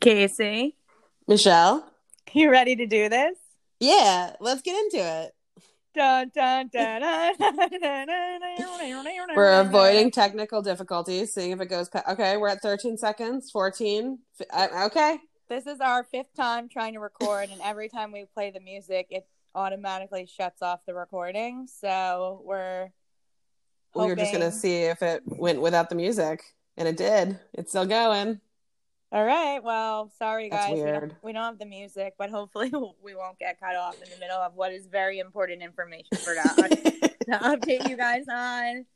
Casey, Michelle? you ready to do this? Yeah, let's get into it. Dun, dun, dun, We're avoiding technical difficulties, seeing if it goes past. Okay, we're at 13 seconds, 14. F- uh, okay. This is our fifth time trying to record, and every time we play the music, it automatically shuts off the recording. So we're We were just going to see if it went without the music, and it did. It's still going. All right. Well, sorry guys, we don't, we don't have the music, but hopefully we won't get cut off in the middle of what is very important information for to, to update you guys on.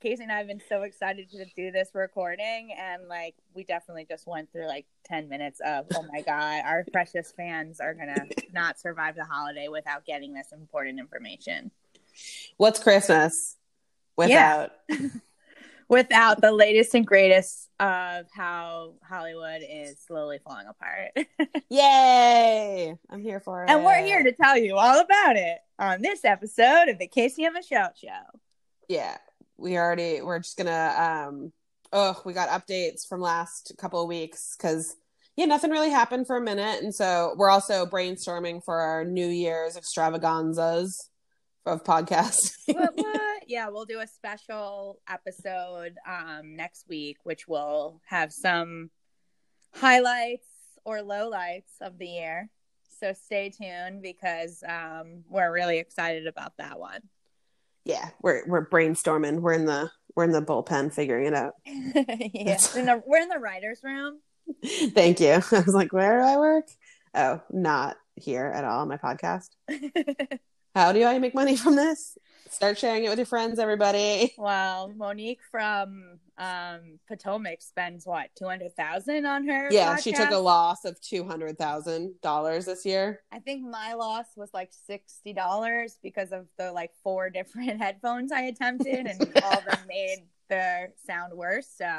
Casey and I have been so excited to do this recording, and like we definitely just went through like ten minutes of oh my god, our precious fans are gonna not survive the holiday without getting this important information, What's Christmas without? without the latest and greatest of how Hollywood is slowly falling apart. Yay! I'm here for it. And we're here to tell you all about it on this episode of the Casey and Michelle Show. yeah we already we're just gonna um oh we got updates from last couple of weeks because yeah nothing really happened for a minute and so we're also brainstorming for our new year's extravaganzas of podcasts What, what? Yeah, we'll do a special episode um, next week, which will have some highlights or lowlights of the year. So stay tuned because um, we're really excited about that one. yeah we're we're brainstorming we're in the we're in the bullpen figuring it out yeah, in the, we're in the writers' room. thank you i was like where do i work oh not here at all on my podcast how do i make money from this start sharing it with your friends everybody well, Monique from um, Potomac spends what two hundred thousand on her. Yeah, she took a loss of two hundred thousand dollars this year. I think my loss was like sixty dollars because of the like four different headphones I attempted, and all of them made the sound worse. So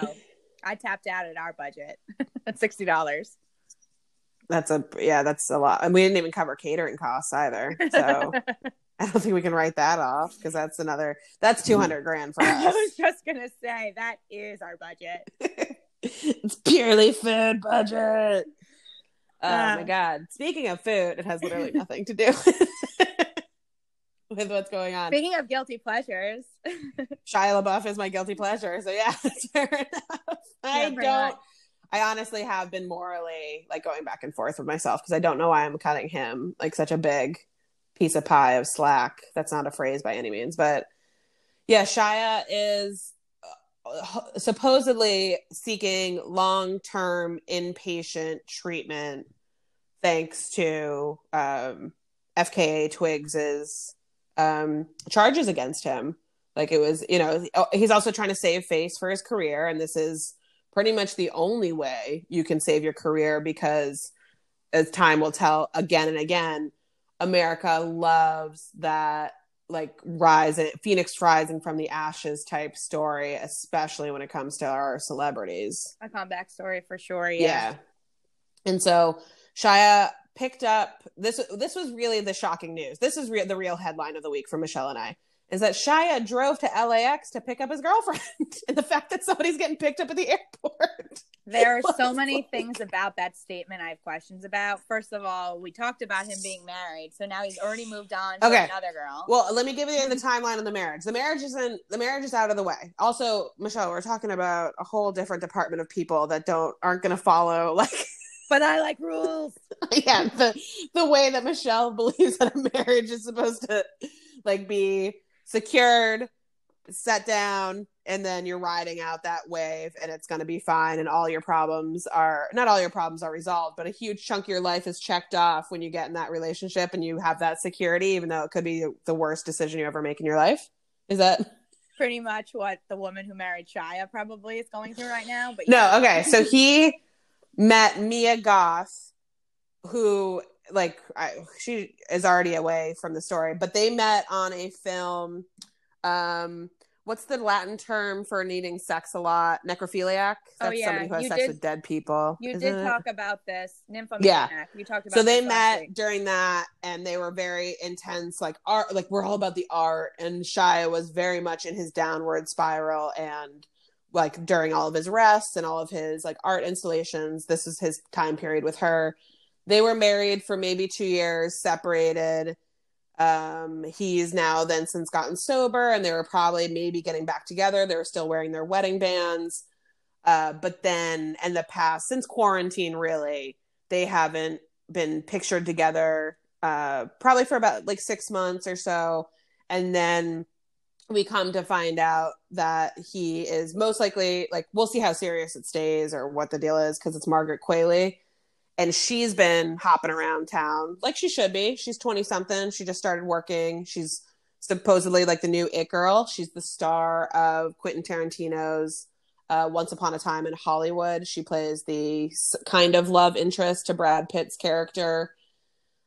I tapped out at our budget at sixty dollars. That's a yeah, that's a lot, and we didn't even cover catering costs either. So I don't think we can write that off because that's another that's two hundred grand for us. I was just gonna say that is our budget. it's purely food budget. Oh Uh. my god! Speaking of food, it has literally nothing to do with, with what's going on. Speaking of guilty pleasures, Shia LaBeouf is my guilty pleasure. So yeah, that's fair enough. I Yeah, don't. much. I honestly have been morally like going back and forth with myself because I don't know why I'm cutting him like such a big piece of pie of slack. That's not a phrase by any means, but yeah, Shia is uh, supposedly seeking long-term inpatient treatment thanks to um, FKA Twigs's um, charges against him. Like it was, you know, he's also trying to save face for his career, and this is pretty much the only way you can save your career because, as time will tell, again and again, America loves that like rising phoenix rising from the ashes type story especially when it comes to our celebrities a comeback story for sure. yeah. Yeah. And so Shia picked up this. This was really the shocking news. This is re- the real headline of the week for Michelle and I. Is that Shia drove to LAX to pick up his girlfriend, and the fact that somebody's getting picked up at the airport. There are so many fuck? things about that statement I have questions about. First of all, we talked about him being married, so now he's already moved on to Okay. another girl. Well, let me give you the timeline of the marriage. The marriage isn't. The marriage is out of the way. Also, Michelle, we're talking about a whole different department of people that don't aren't going to follow like but I like rules. yeah the the way that michelle believes that a marriage is supposed to like be secured set down and then you're riding out that wave and it's going to be fine and all your problems are not all your problems are resolved but a huge chunk of your life is checked off when you get in that relationship and you have that security even though it could be the worst decision you ever make in your life is that Pretty much what the woman who married Shia probably is going through right now. But No, okay. So he met Mia Goth, who like I, she is already away from the story, but they met on a film. Um, what's the Latin term for needing sex a lot? Necrophiliac. Oh, That's yeah. somebody who has You sex did- with dead people. You did it? talk about this nymphomaniac. Yeah. You talked about so they met during that and they were very intense like art like we're all about the art and shia was very much in his downward spiral and like during all of his rests and all of his like art installations. This is his time period with her. They were married for maybe two years, separated. Um, he's now then since gotten sober, and they were probably maybe getting back together. They were still wearing their wedding bands. Uh, but then in the past, since quarantine, really, they haven't been pictured together uh, probably for about like six months or so. And then we come to find out that he is most likely like we'll see how serious it stays or what the deal is because it's Margaret Qualley. And she's been hopping around town like she should be. She's 20 something. She just started working. She's supposedly like the new it girl. She's the star of Quentin Tarantino's uh, Once Upon a Time in Hollywood. She plays the kind of love interest to Brad Pitt's character.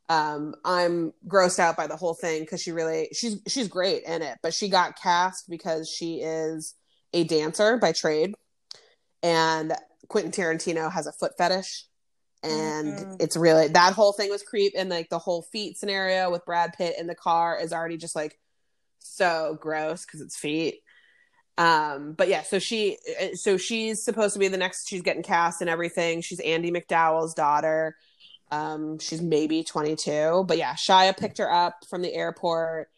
Um, I'm grossed out by the whole thing because she really she's she's great in it, but she got cast because she is a dancer by trade, and Quentin Tarantino has a foot fetish, and mm-hmm. it's really that whole thing was creep, and like the whole feet scenario with Brad Pitt in the car is already just like so gross because it's feet um, but yeah, so she, uh, so she's supposed to be the next. She's getting cast and everything. She's andie macdowell's daughter. Um, she's maybe 22, but yeah, Shia picked her up from the airport.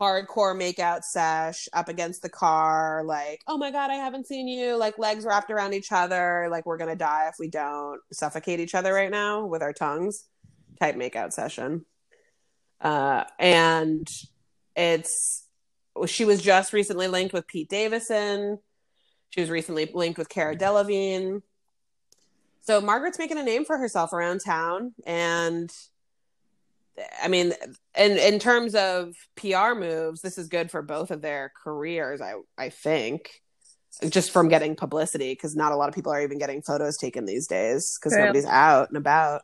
Hardcore makeout sesh up against the car, like, oh my god, I haven't seen you, like legs wrapped around each other, like we're gonna die if we don't suffocate each other right now with our tongues. Type makeout session. Uh, and it's she was just recently linked with Pete Davidson. She was recently linked with Cara Delevingne. So Margaret's making a name for herself around town, and I mean, in in terms of PR moves, this is good for both of their careers. I I think just from getting publicity because not a lot of people are even getting photos taken these days because nobody's out and about.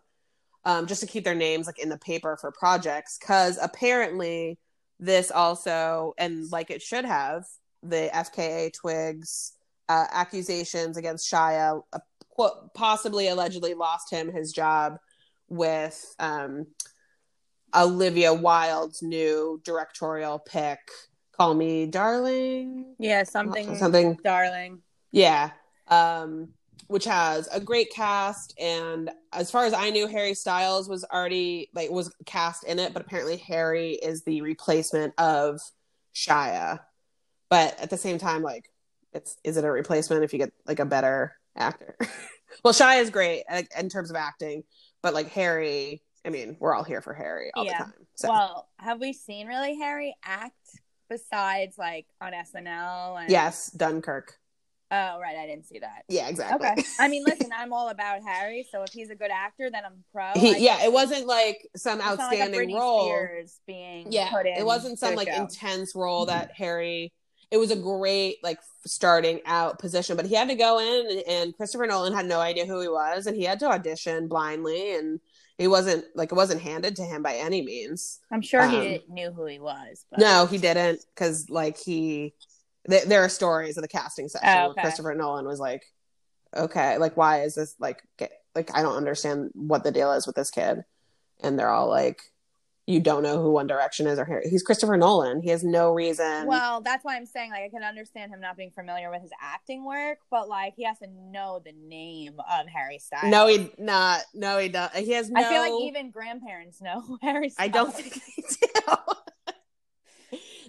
Um, just to keep their names like in the paper for projects because apparently this also, and like it should have, the FKA Twigs uh, accusations against Shia, uh, possibly allegedly lost him his job with um, Olivia Wilde's new directorial pick, Call Me Darling. Yeah, something, something, darling. Yeah. Um, which has a great cast and as far as i knew harry styles was already like was cast in it but apparently harry is the replacement of shia but at the same time like it's is it a replacement if you get like a better actor well shia is great in terms of acting but like harry i mean we're all here for harry all yeah. the time so. well have we seen really harry act besides like on snl and... yes dunkirk Oh right, I didn't see that. Yeah, exactly. Okay. I mean, listen, I'm all about Harry, so if he's a good actor, then I'm pro. He, yeah, it wasn't like some outstanding like role. Spears being yeah, it wasn't some like show. intense role mm-hmm. that Harry. It was a great like starting out position, but he had to go in, and Christopher Nolan had no idea who he was, and he had to audition blindly, and he wasn't like it wasn't handed to him by any means. I'm sure um, he knew who he was. But... No, he didn't, because like he th- there are stories of the casting session oh, okay. where Christopher Nolan was like, okay, like why is this like get, like I don't understand what the deal is with this kid, and they're all like, you don't know who One Direction is or Harry. He's Christopher Nolan. He has no reason. Well, that's why I'm saying like I can understand him not being familiar with his acting work, but like he has to know the name of Harry Styles. No, he not. No, he does. He has. No... I feel like even grandparents know Harry. Styles. I don't think they do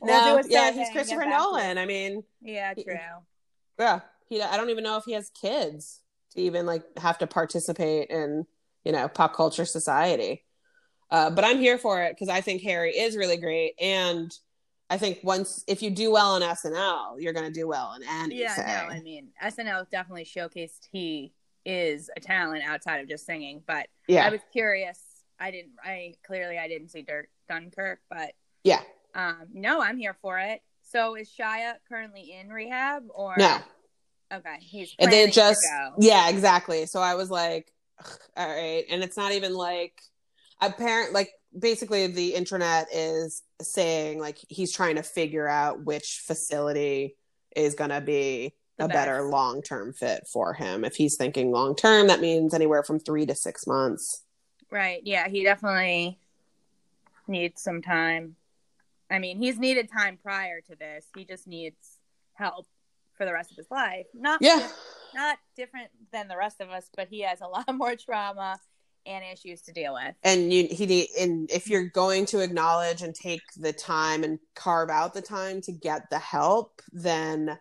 no, yeah, he's Christopher Nolan. I mean, yeah, true. He, yeah, he. I don't even know if he has kids to even like have to participate in you know pop culture society. Uh, but I'm here for it because I think Harry is really great, and I think once if you do well on SNL, you're going to do well in anything. Yeah, no, I mean SNL definitely showcased he is a talent outside of just singing. But yeah, I was curious. I didn't. I clearly I didn't see Dirk Dunkirk, but yeah, um, no, I'm here for it. So is Shia currently in rehab or no? Okay, he's and they just yeah, exactly. So I was like, all right, and it's not even like apparent like basically the internet is saying like he's trying to figure out which facility is going to be the a best. better long-term fit for him. If he's thinking long term, that means anywhere from 3 to 6 months. Right. Yeah, he definitely needs some time. I mean, he's needed time prior to this. He just needs help for the rest of his life. Not Yeah. not different than the rest of us, but he has a lot more trauma and issues to deal with. and you he need and if you're going to acknowledge and take the time and carve out the time to get the help then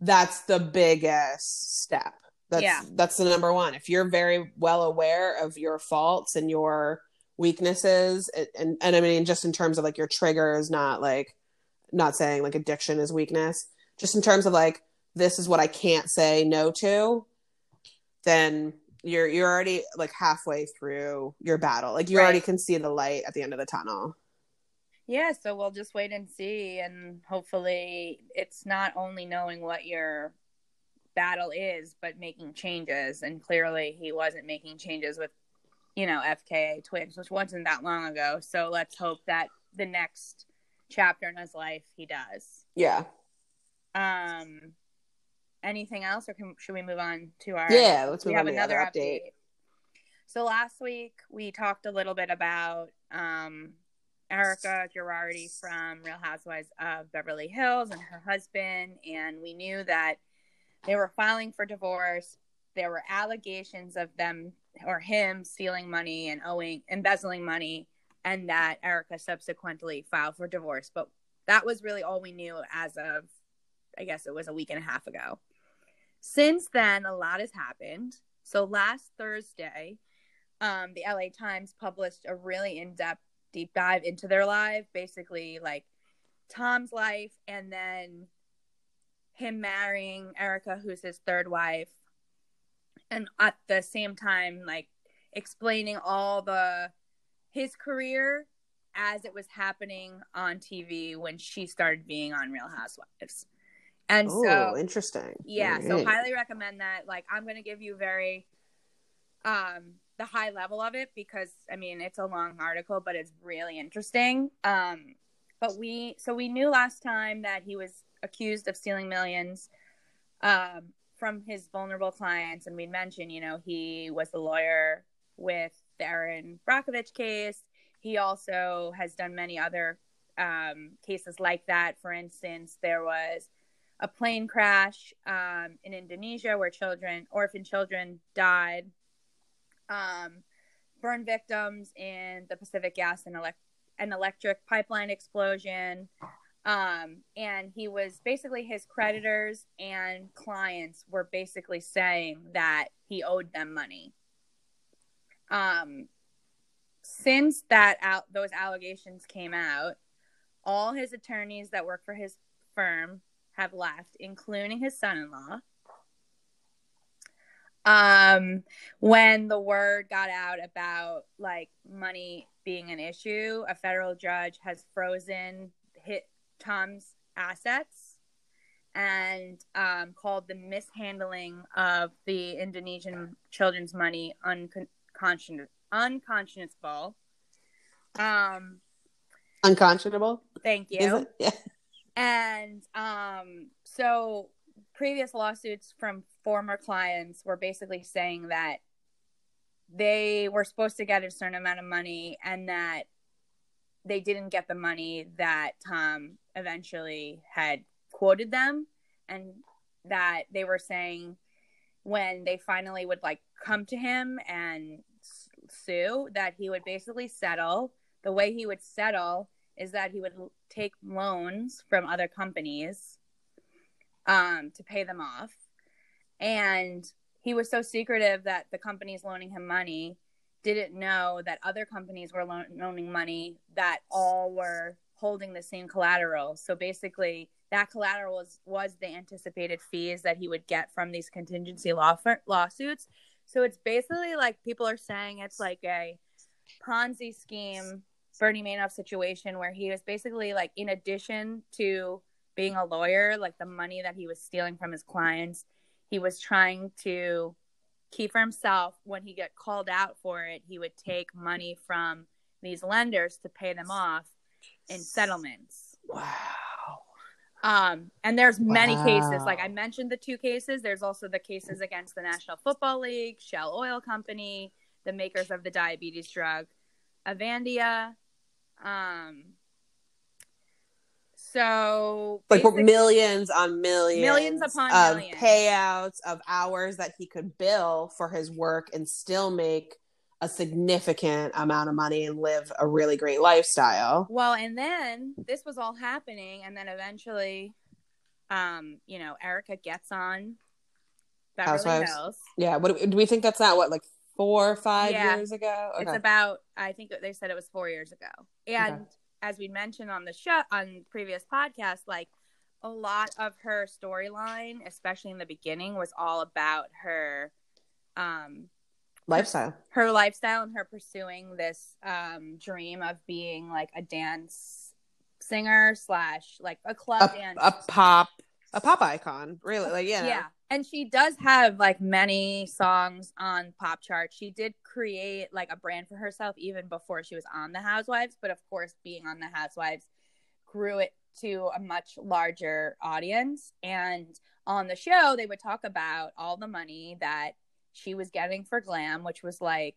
that's the biggest step that's Yeah. that's the number one if you're very well aware of your faults and your weaknesses and, and and i mean just in terms of like your triggers not like not saying like addiction is weakness just in terms of like this is what i can't say no to then you're you're already like halfway through your battle. Like you Right. already can see the light at the end of the tunnel. Yeah, so we'll just wait and see and hopefully it's not only knowing what your battle is, but making changes. And clearly he wasn't making changes with, you know, FKA Twigs, which wasn't that long ago. So let's hope that the next chapter in his life he does. Yeah. Um anything else or can, should we move on to our Yeah, let's we move have on to another update. update. So last week we talked a little bit about um, Erika Girardi from Real Housewives of Beverly Hills and her husband, and we knew that they were filing for divorce. There were allegations of them or him stealing money and owing embezzling money, and that Erika subsequently filed for divorce. But that was really all we knew as of, I guess it was a week and a half ago. Since then, a lot has happened. So last Thursday, um, the LA Times published a really in depth deep dive into their life, basically like Tom's life and then him marrying Erika, who's his third wife, and at the same time, like explaining all the his career as it was happening on TV when she started being on Real Housewives. And Oh, so interesting. yeah, so highly recommend that. Like I'm gonna give you very um the high level of it because I mean it's a long article, but it's really interesting. Um but we so we knew last time that he was accused of stealing millions um from his vulnerable clients and we mentioned, you know, he was the lawyer with the Erin Brockovich case. He also has done many other um, cases like that. For instance, there was a plane crash um, in Indonesia where children, orphan children, died. Um, burn victims in the Pacific Gas and, elec- and Electric pipeline explosion. Um, and he was basically his creditors and clients were basically saying that he owed them money. Um, since that out those allegations came out, all his attorneys that work for his firm have left, including his son-in-law. Um, when the word got out about like money being an issue, a federal judge has frozen hit Tom's assets and um, called the mishandling of the Indonesian children's money unconscionable. unconscionable. Um, unconscionable. thank you. Yeah. And um, so previous lawsuits from former clients were basically saying that they were supposed to get a certain amount of money and that they didn't get the money that Tom eventually had quoted them and that they were saying when they finally would like come to him and sue that he would basically settle the way he would settle is that he would take loans from other companies um, to pay them off. And he was so secretive that the companies loaning him money didn't know that other companies were lo- loaning money that all were holding the same collateral. So basically, that collateral was, was the anticipated fees that he would get from these contingency law lawsuits. So it's basically like people are saying it's like a Ponzi scheme, Bernie Madoff situation where he was basically like, in addition to being a lawyer, like the money that he was stealing from his clients, he was trying to keep for himself. When he got called out for it, he would take money from these lenders to pay them off in settlements. Wow. Um, and there's many Wow. cases. Like I mentioned the two cases. There's also the cases against the National Football League, Shell Oil Company, the makers of the diabetes drug Avandia. Um, So like millions on millions, Millions upon of millions. payouts of hours that he could bill for his work and still make a significant amount of money and live a really great lifestyle. Well, and then this was all happening, and then eventually, um, you know, Erika gets on Beverly Housewives? Hills. Yeah, what do we, do we think that's not what like four or five Yeah. years ago? It's about I think they said it was four years ago. And Okay. as we mentioned on the show on previous podcasts, like a lot of her storyline, especially in the beginning, was all about her um lifestyle. her lifestyle and her pursuing this um dream of being like a dance singer slash like a club A, dance a pop, a pop icon, really. Like yeah, yeah and she does have like many songs on pop charts she did create like a brand for herself even before she was on the housewives but of course being on the housewives grew it to a much larger audience and on the show they would talk about all the money that she was getting for glam which was like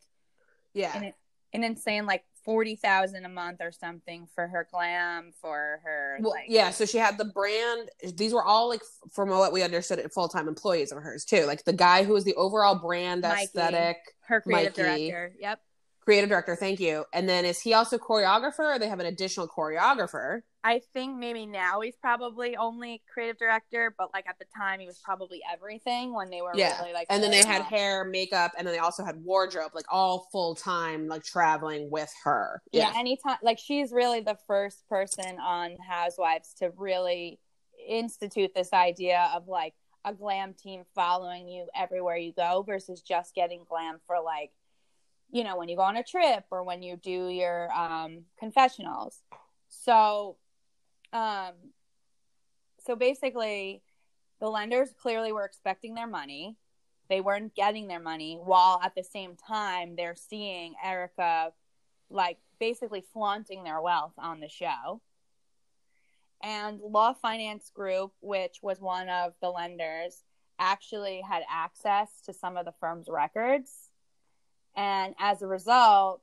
yeah. an, an insane like 40,000 a month or something for her glam for her Well, like yeah, so she had the brand. These were all like, from what we understood, full time employees of hers too. Like the guy who was the overall brand Mikey. aesthetic, her creative Mikey. director yep creative director. Thank you. And then is he also choreographer, or they have an additional choreographer? I think maybe now he's probably only creative director, but like at the time he was probably everything when they were Yeah. really like. And then they had hair, makeup, and then they also had wardrobe, like all full time, like traveling with her. Yeah. anytime like she's really the first person on Housewives to really institute this idea of like a glam team following you everywhere you go versus just getting glam for like you know when you go on a trip or when you do your um confessionals so um so basically the lenders clearly were expecting their money. They weren't getting their money while at the same time they're seeing erika like basically flaunting their wealth on the show. And law finance group which was one of the lenders actually had access to some of the firm's records. And as a result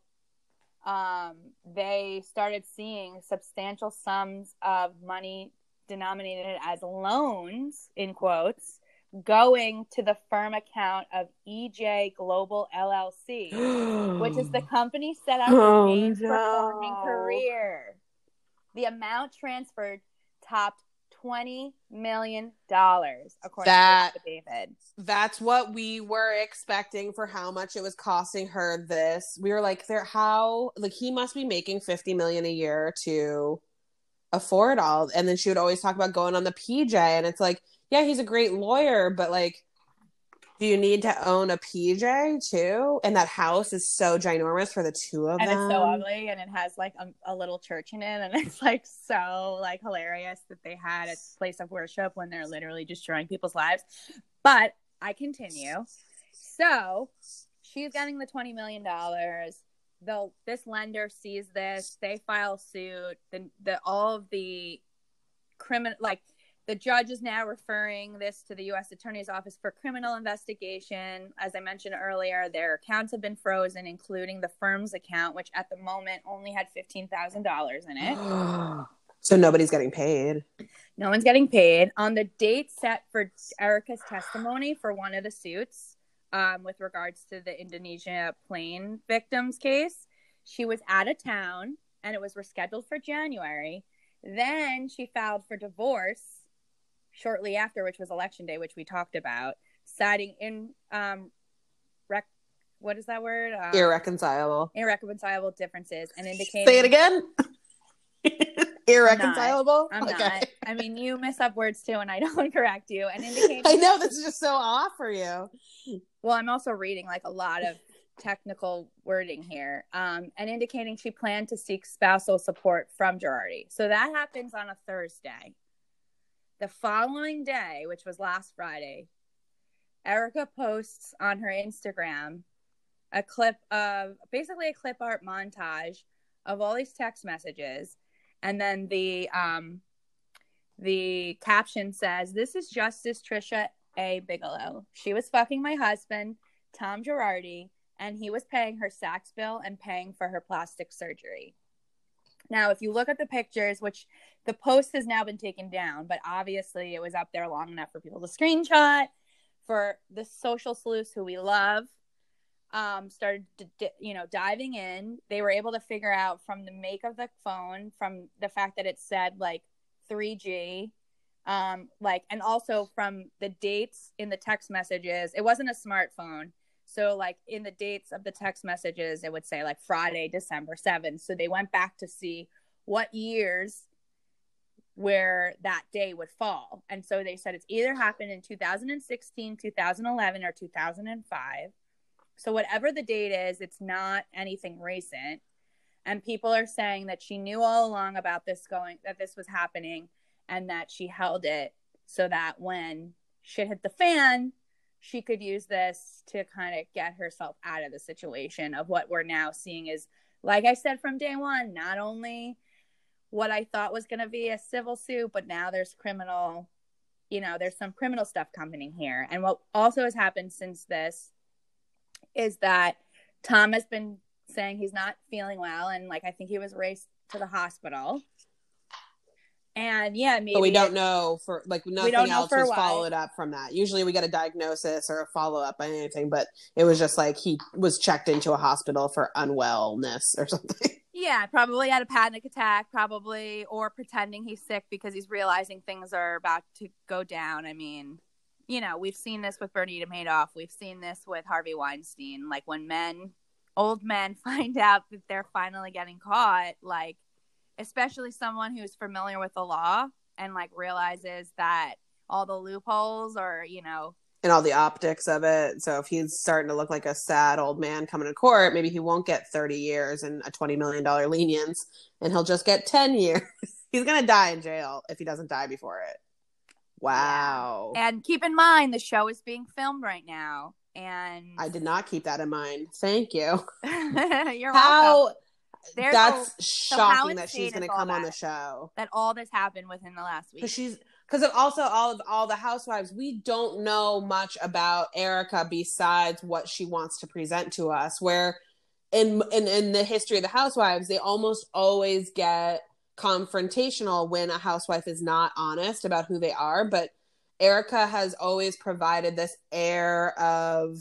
um, they started seeing substantial sums of money denominated as loans in quotes going to the firm account of ej global llc which is the company set up Oh, for Jayne's performing career. The amount transferred topped twenty million dollars, according That- to David. That's what we were expecting for how much it was costing her this. We were like, there how like he must be making 50 million a year to afford all. And then she would always talk about going on the PJ and it's like, yeah, he's a great lawyer, but like do you need to own a PJ too? And that house is so ginormous for the two of And them. And it's so ugly, and it has like a, a little church in it, and it's like so like hilarious that they had a place of worship when they're literally destroying people's lives. But I continue. So she's getting the twenty million dollars. The this lender sees this, they file suit. The the all of the criminal like the judge is now referring this to the U.S. Attorney's Office for criminal investigation. As I mentioned earlier, their accounts have been frozen, including the firm's account, which at the moment only had fifteen thousand dollars in it. so nobody's getting paid. No one's getting paid. On the date set for Erika's testimony for one of the suits, um, with regards to the Indonesia plane victims case, she was out of town and it was rescheduled for January. Then she filed for divorce shortly after, which was election day, which we talked about, citing in um, rec- what is that word? Um, Irreconcilable. irreconcilable differences and indicating. Say it again. Irreconcilable. I'm Okay. not. I mean, you mess up words too, and I don't correct you. And indicating. I know this is just so off for you. Well, I'm also reading like a lot of technical wording here, um, and indicating she planned to seek spousal support from Girardi. So that happens on a Thursday. The following day, which was last Friday, Erika posts on her Instagram a clip of basically a clip art montage of all these text messages, and then the um, the caption says, "This is Justice Tricia A. Bigelow. She was fucking my husband, Tom Girardi, and he was paying her Saks bill and paying for her plastic surgery. Now, if you look at the pictures, which the post has now been taken down, but obviously it was up there long enough for people to screenshot. For the social sleuths who we love, um, started, to, you know, diving in. They were able to figure out from the make of the phone, from the fact that it said like 3G, um, like, and also from the dates in the text messages. It wasn't a smartphone. So, like in the dates of the text messages, it would say like Friday, December 7th. So they went back to see what years where that day would fall. And so they said it's either happened in 2016, 2011, or 2005. So whatever the date is, it's not anything recent. And people are saying that she knew all along about this going that this was happening and that she held it so that when shit hit the fan, she could use this to kind of get herself out of the situation of what we're now seeing is like I said from day one, not only what I thought was going to be a civil suit, but now there's criminal, you know, there's some criminal stuff coming here. And what also has happened since this is that Tom has been saying he's not feeling well. And like, I think he was raced to the hospital. And yeah, maybe but we don't know for like nothing else was followed up from that. Usually we get a diagnosis or a follow up on anything, but it was just like he was checked into a hospital for unwellness or something. Yeah, probably had a panic attack, probably, or pretending he's sick because he's realizing things are about to go down. I mean, you know, we've seen this with Bernita Madoff. We've seen this with Harvey Weinstein. Like when men, old men, find out that they're finally getting caught, like, especially someone who's familiar with the law and like realizes that all the loopholes or, you know, and all the optics of it. So if he's starting to look like a sad old man coming to court, maybe he won't get 30 years and a $20 million lenience and he'll just get 10 years. he's going to die in jail if he doesn't die before it. Wow. Yeah. And keep in mind, the show is being filmed right now. And I did not keep that in mind. Thank you. You're How, welcome. That's a, shocking so that she's going to come on the show. That all this happened within the last week. She's because also all of all the housewives we don't know much about erika besides what she wants to present to us where in in, in the history of the housewives they almost always get confrontational when a housewife is not honest about who they are but erika has always provided this air of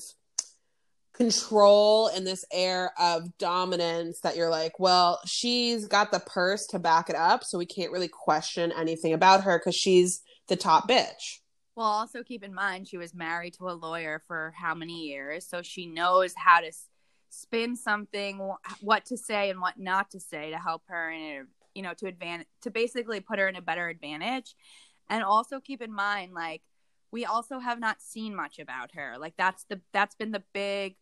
control and this air of dominance that you're like, well, she's got the purse to back it up, so we can't really question anything about her because she's the top bitch. Well, also keep in mind she was married to a lawyer for how many years, so she knows how to spin something, what to say and what not to say to help her and you know to advance to basically put her in a better advantage. And also keep in mind, like we also have not seen much about her. Like that's the that's been the big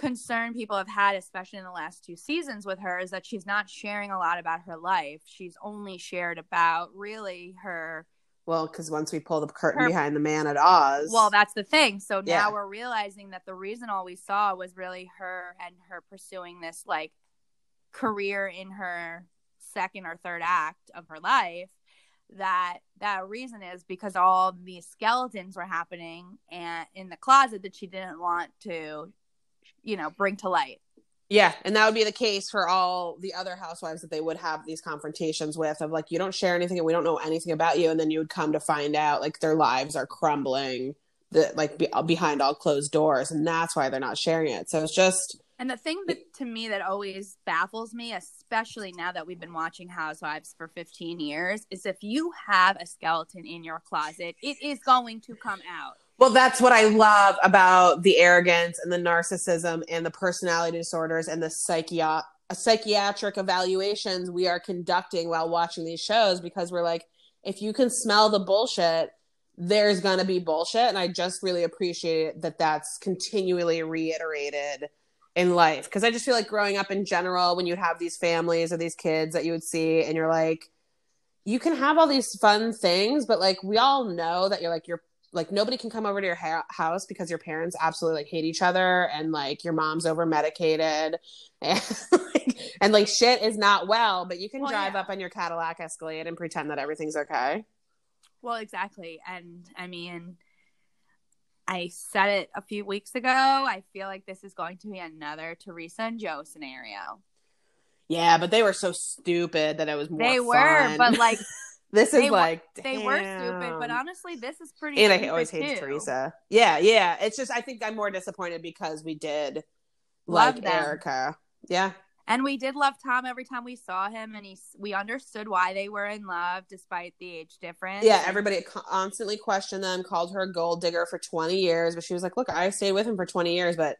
concern people have had, especially in the last two seasons with her, is that she's not sharing a lot about her life. She's only shared about really her. Well, because once we pull the curtain her, behind the man at Oz. Well, that's the thing. So now yeah. we're realizing that the reason all we saw was really her and her pursuing this like career in her second or third act of her life that that reason is because all these skeletons were happening and in the closet that she didn't want to you know bring to light. Yeah and that would be the case for all the other housewives that they would have these confrontations with of like you don't share anything and we don't know anything about you and then you would come to find out like their lives are crumbling the like be, uh, behind all closed doors and that's why they're not sharing it. So it's just and the thing that to me that always baffles me especially now that we've been watching housewives for 15 years is if you have a skeleton in your closet it is going to come out well, that's what I love about the arrogance and the narcissism and the personality disorders and the psychi- uh, psychiatric evaluations we are conducting while watching these shows because we're like, if you can smell the bullshit, there's going to be bullshit. And I just really appreciate that that's continually reiterated in life. Because I just feel like growing up in general, when you'd have these families or these kids that you would see, and you're like, you can have all these fun things, but like we all know that you're like, you're like nobody can come over to your ha- house because your parents absolutely like hate each other and like your mom's over medicated and like, and like shit is not well but you can well, drive yeah. up on your cadillac escalade and pretend that everything's okay well exactly and i mean i said it a few weeks ago i feel like this is going to be another teresa and joe scenario Yeah, but they were so stupid that it was more. They were, fun. but like this is they were- like they were stupid. But honestly, this is pretty. and I always hated too. Teresa. Yeah, yeah. It's just I think I'm more disappointed because we did Love like them. Erika. Yeah, And we did love Tom every time we saw him, and he we understood why they were in love despite the age difference. yeah. Everybody constantly questioned them, called her a gold digger for 20 years, but she was like, "Look, I stayed with him for 20 years, but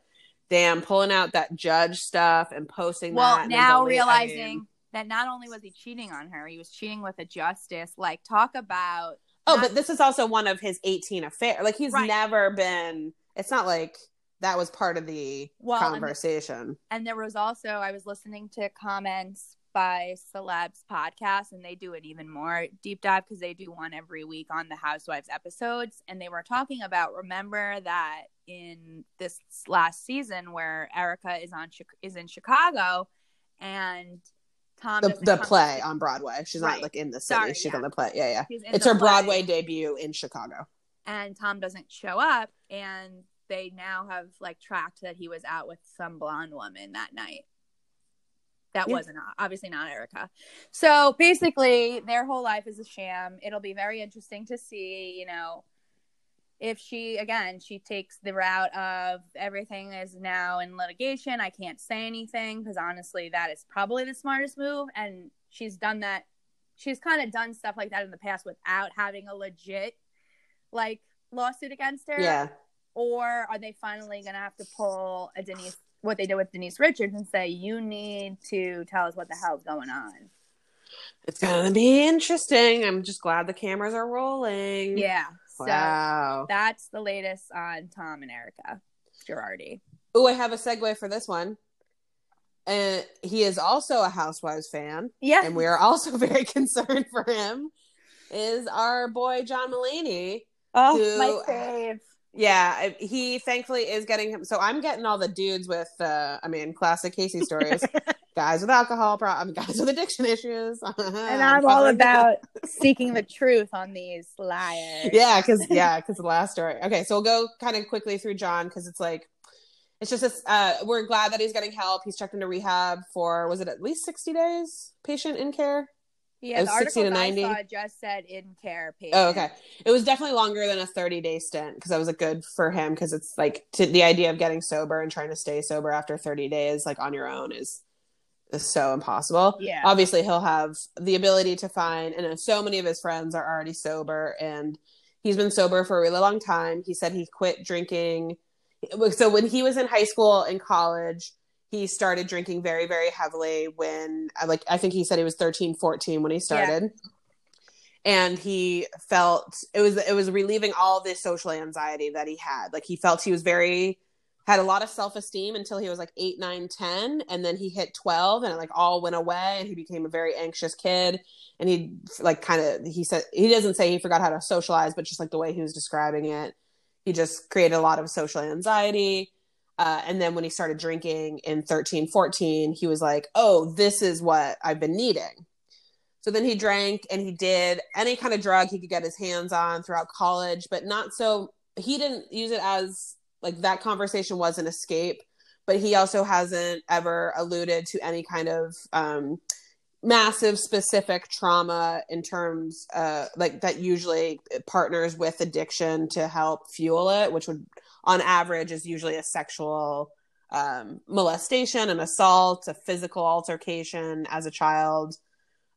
damn, pulling out that judge stuff and posting well, that. then now realizing that not only was he cheating on her, he was cheating with a justice. Like, talk about Oh, not- but this is also one of his 18 affair. Like he's Right. never been. It's not like that was part of the Well, conversation. And there was also I was listening to comments by celebs podcast and they do it even more deep dive because they do one every week on the housewives episodes and they were talking about remember that in this last season where erika is on is in chicago and tom the the play on Broadway. She's Right. not like in the city. Sorry, She's yeah. on the play. Yeah, yeah. It's her play. Broadway debut in Chicago. and tom doesn't show up and they now have like tracked that he was out with some blonde woman that night that Yeah. wasn't obviously not erika so basically their whole life is a sham it'll be very interesting to see you know if she again she takes the route of everything is now in litigation i can't say anything because honestly that is probably the smartest move and she's done that she's kind of done stuff like that in the past without having a legit like lawsuit against her Yeah. or are they finally going to have to pull a denise what they did with denise richards and say you need to tell us what the hell's going on It's gonna be interesting. I'm just glad the cameras are rolling. yeah so Wow. that's the latest on tom and erika girardi Oh, I have a segue for this one. And he is also a Housewives fan, yeah and we are also very concerned for him. Is our boy John Mulaney? oh who- my fave Yeah, he thankfully is getting him. So I'm getting all the dudes with, uh, I mean, classic Casey stories. guys with alcohol problem, guys with addiction issues, and i'm all about seeking the truth on these liars yeah, because yeah, because the last story. Okay, so we'll go kind of quickly through John because it's like it's just this, uh, we're glad that he's getting help. He's checked into rehab for was it at least sixty days? Patient in care. yeah It the was 60 article to I 90. saw just said in care patient. Oh, okay. It was definitely longer than a 30 day stint because that was a good for him because it's like to, the idea of getting sober and trying to stay sober after 30 days, like on your own, is is so impossible. Yeah. Obviously, he'll have the ability to find, and so many of his friends are already sober, and he's been sober for a really long time. He said he quit drinking. So when he was in high school and college, he started drinking very, very heavily when, like, I think he said he was 13, 14 when he started and he felt it was it was relieving all this social anxiety that he had like he felt he was very had a lot of self-esteem until he was like 8 9 10 and then he hit 12 and it like all went away and he became a very anxious kid and he like kind of he said he doesn't say he forgot how to socialize but just like the way he was describing it he just created a lot of social anxiety uh, and then when he started drinking in 13 14 he was like oh this is what i've been needing. So then he drank and he did any kind of drug he could get his hands on throughout college, but not so he didn't use it as like that conversation was an escape, but he also hasn't ever alluded to any kind of um massive specific trauma in terms uh like that usually partners with addiction to help fuel it, which would on average is usually a sexual um molestation, an assault, a physical altercation as a child.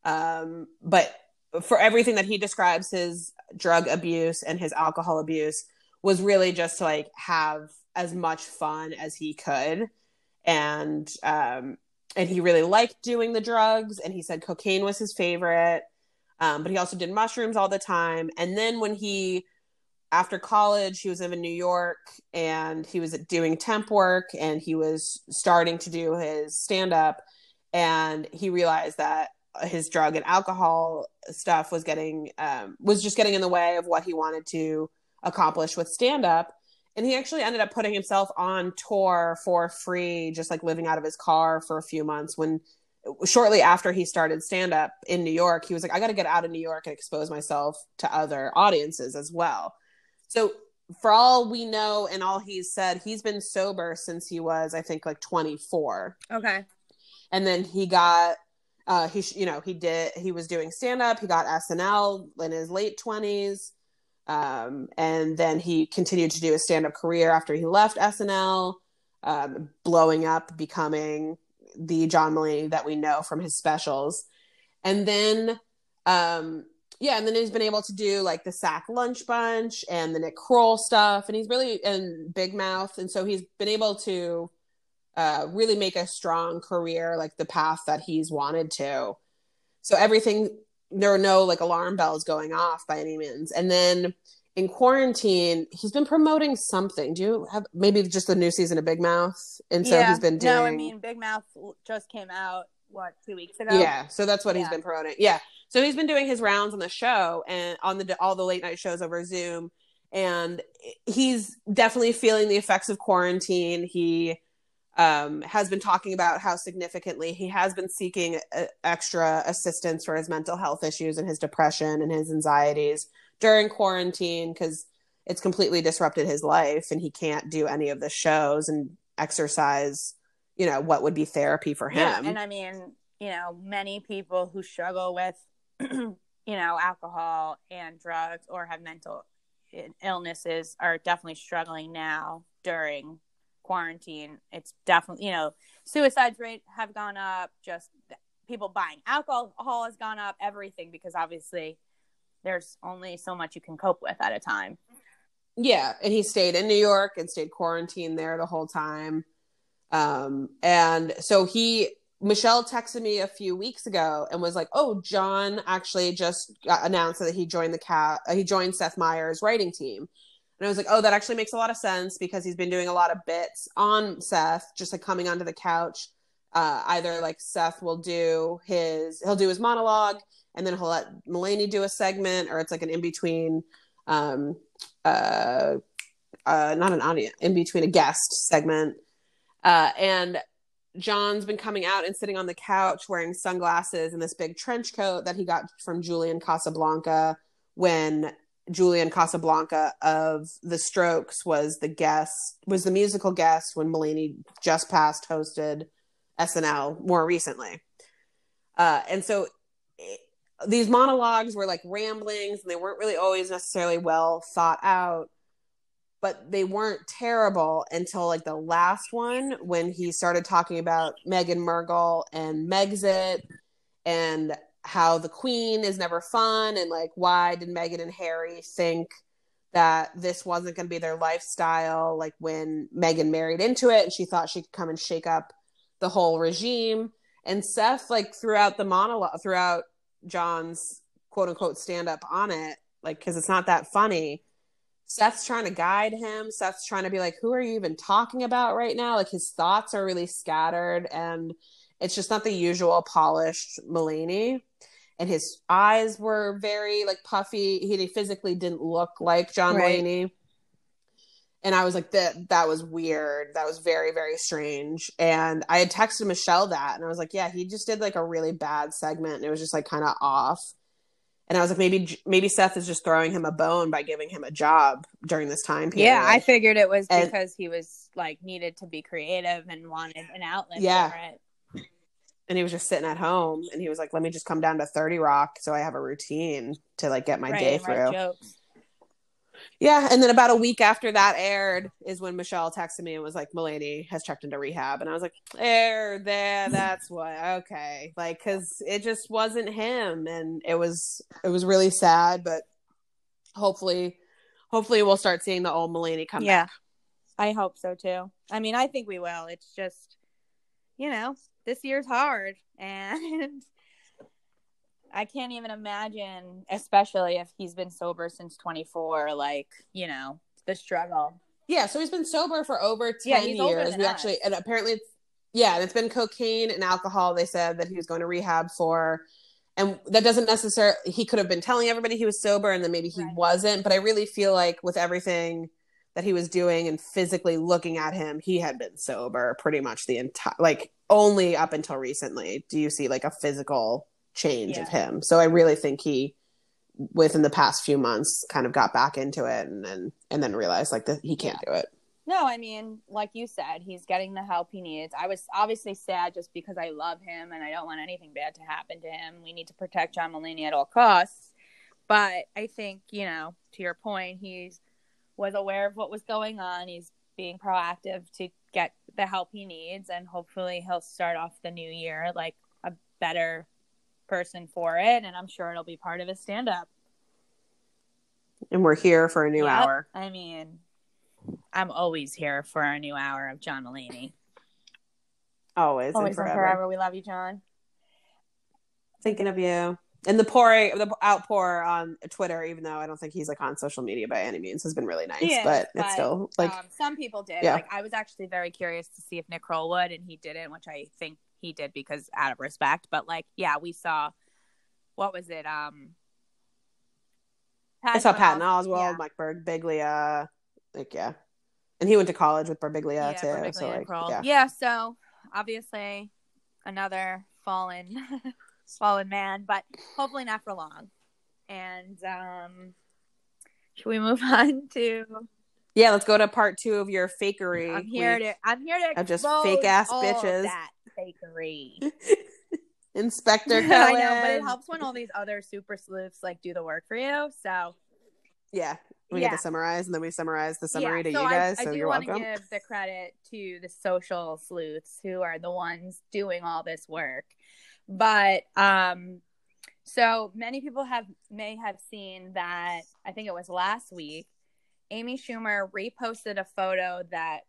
Um, but for everything that he describes his drug abuse and his alcohol abuse was really just to like have as much fun as he could. And um and he really liked doing the drugs and he said cocaine was his favorite. Um but he also did mushrooms all the time. And then when he after college he was in new york and he was doing temp work and he was starting to do his stand up and he realized that his drug and alcohol stuff was getting um, was just getting in the way of what he wanted to accomplish with stand up and he actually ended up putting himself on tour for free just like living out of his car for a few months. When shortly after he started stand up in New York he was like I got to get out of New York and expose myself to other audiences as well. So for all we know and all he's said he's been sober since he was I think like 24 Okay. and then he got uh he you know he did he was doing stand up he got snl in his late 20s um and then he continued to do a stand up career after he left snl um blowing up becoming the john mulaney that we know from his specials and then um yeah and then he's been able to do like the sack lunch bunch and the nick kroll stuff and he's really and big mouth and so he's been able to uh, really make a strong career, like the path that he's wanted to. So everything, there are no like alarm bells going off by any means. And then in quarantine, he's been promoting something. Do you have maybe just the new season of Big Mouth? And so yeah. he's been doing. No, I mean Big Mouth just came out what two weeks ago. Yeah, so that's what he's Yeah. been promoting. Yeah, so he's been doing his rounds on the show and on the all the late night shows over Zoom, and he's definitely feeling the effects of quarantine. He um, has been talking about how significantly he has been seeking uh, extra assistance for his mental health issues and his depression and his anxieties during quarantine because it's completely disrupted his life and he can't do any of the shows and exercise you know what would be therapy for him. Yeah, and I mean, you know, many people who struggle with, you know, alcohol and drugs or have mental illnesses are definitely struggling now during quarantine. It's definitely, you know, suicides rate have gone up. Just people buying alcohol has gone up. Everything because obviously there's only so much you can cope with at a time. Yeah, and he stayed in New York and stayed quarantined there the whole time. Um, and so he Michelle texted me a few weeks ago and was like, "Oh, John actually just announced that he joined the cat. He joined Seth Meyers' writing team." And I was like, "Oh, that actually makes a lot of sense because he's been doing a lot of bits on Seth, just like coming onto the couch. Uh, either like Seth will do his he'll do his monologue, and then he'll let Mulaney do a segment, or it's like an in between." Um, uh, uh, not an audience, in between a guest segment. Uh, and John's been coming out and sitting on the couch wearing sunglasses and this big trench coat that he got from Julian Casablanca when Julian Casablanca of The Strokes was the guest, was the musical guest when Mulaney just passed hosted SNL more recently. Uh, and so it, these monologues were like ramblings and they weren't really always necessarily well thought out but they weren't terrible until like the last one when he started talking about Meghan Markle and Megxit and how the queen is never fun and like why did Meghan and Harry think that this wasn't going to be their lifestyle like when Meghan married into it and she thought she could come and shake up the whole regime and Seth like throughout the monologue throughout John's quote unquote stand up on it like cuz it's not that funny Seth's trying to guide him. Seth's trying to be like, who are you even talking about right now? Like his thoughts are really scattered and it's just not the usual polished Mulaney. And his eyes were very like puffy. He physically didn't look like John Right. Mulaney. And I was like, that that was weird. That was very, very strange. And I had texted Michelle that and I was like, yeah, he just did like a really bad segment and it was just like kind of off. And I was like, maybe maybe Seth is just throwing him a bone by giving him a job during this time period. Yeah, I figured it was And- because he was like needed to be creative and wanted an outlet Yeah. for it. And he was just sitting at home and he was like, let me just come down to 30 Rock so I have a routine to like get my right, day through. jokes. Yeah. And then about a week after that aired is when Michelle texted me and was like, Mulaney has checked into rehab. And I was like, there, there, that's what, okay. Like, cause it just wasn't him. And it was, it was really sad, but hopefully, hopefully we'll start seeing the old Mulaney come yeah, back. I hope so too. I mean, I think we will. It's just, you know, this year's hard, and I can't even imagine, especially if he's been sober since 24. Like, you know, the struggle. Yeah, so he's been sober for over 10 Yeah, years. We us. actually and apparently it's yeah, and it's been cocaine and alcohol they said that he was going to rehab for. And that doesn't necessarily he could have been telling everybody he was sober and then maybe he Right. wasn't, but I really feel like with everything that he was doing and physically looking at him, he had been sober pretty much the entire like only up until recently do you see like a physical change of him. So I really think he within the past few months kind of got back into it and then and then realized like that he can't do it. No, I mean, like you said, he's getting the help he needs. I was obviously sad just because I love him and I don't want anything bad to happen to him. We need to protect John Mulaney at all costs. But I think, you know, to your point, he's was aware of what was going on. He's being proactive to get the help he needs and hopefully he'll start off the new year like a better person for it and I'm sure it'll be part of his stand up. And we're here for a new Yep. hour. I mean, I'm always here for a new hour of John Mulaney. Always, Always and and forever. forever. We love you, John. Thinking of you. And the pouring, the outpour on Twitter, even though I don't think he's like on social media by any means, has been really nice. Is, but but, it's still like, um, some people did. Yeah. Like I was actually very curious to see if Nick Kroll would, and he didn't, which I think he did because out of respect. But like, yeah, we saw what was it? Um, I saw Patton Oswalt, Oswald, yeah. Mike Birbiglia, like yeah, and he went to college with Birbiglia Yeah, too. Birbiglia so like, yeah, yeah. So obviously, another fallen, fallen man, but hopefully not for long. And um, should we move on to? yeah. Let's go to part two of your fakery. I'm here to. I'm here to. of just fake-ass bitches. That fakery. Inspector I know, but it helps when all these other super sleuths like do the work for you. So Yeah, we Yeah. get to summarize, and then we summarize the summary yeah, to so you guys. I, so do you're want welcome. to give the credit to the social sleuths who are the ones doing all this work. But um, so many people have may have seen that. I think it was last week. Amy Schumer reposted a photo that.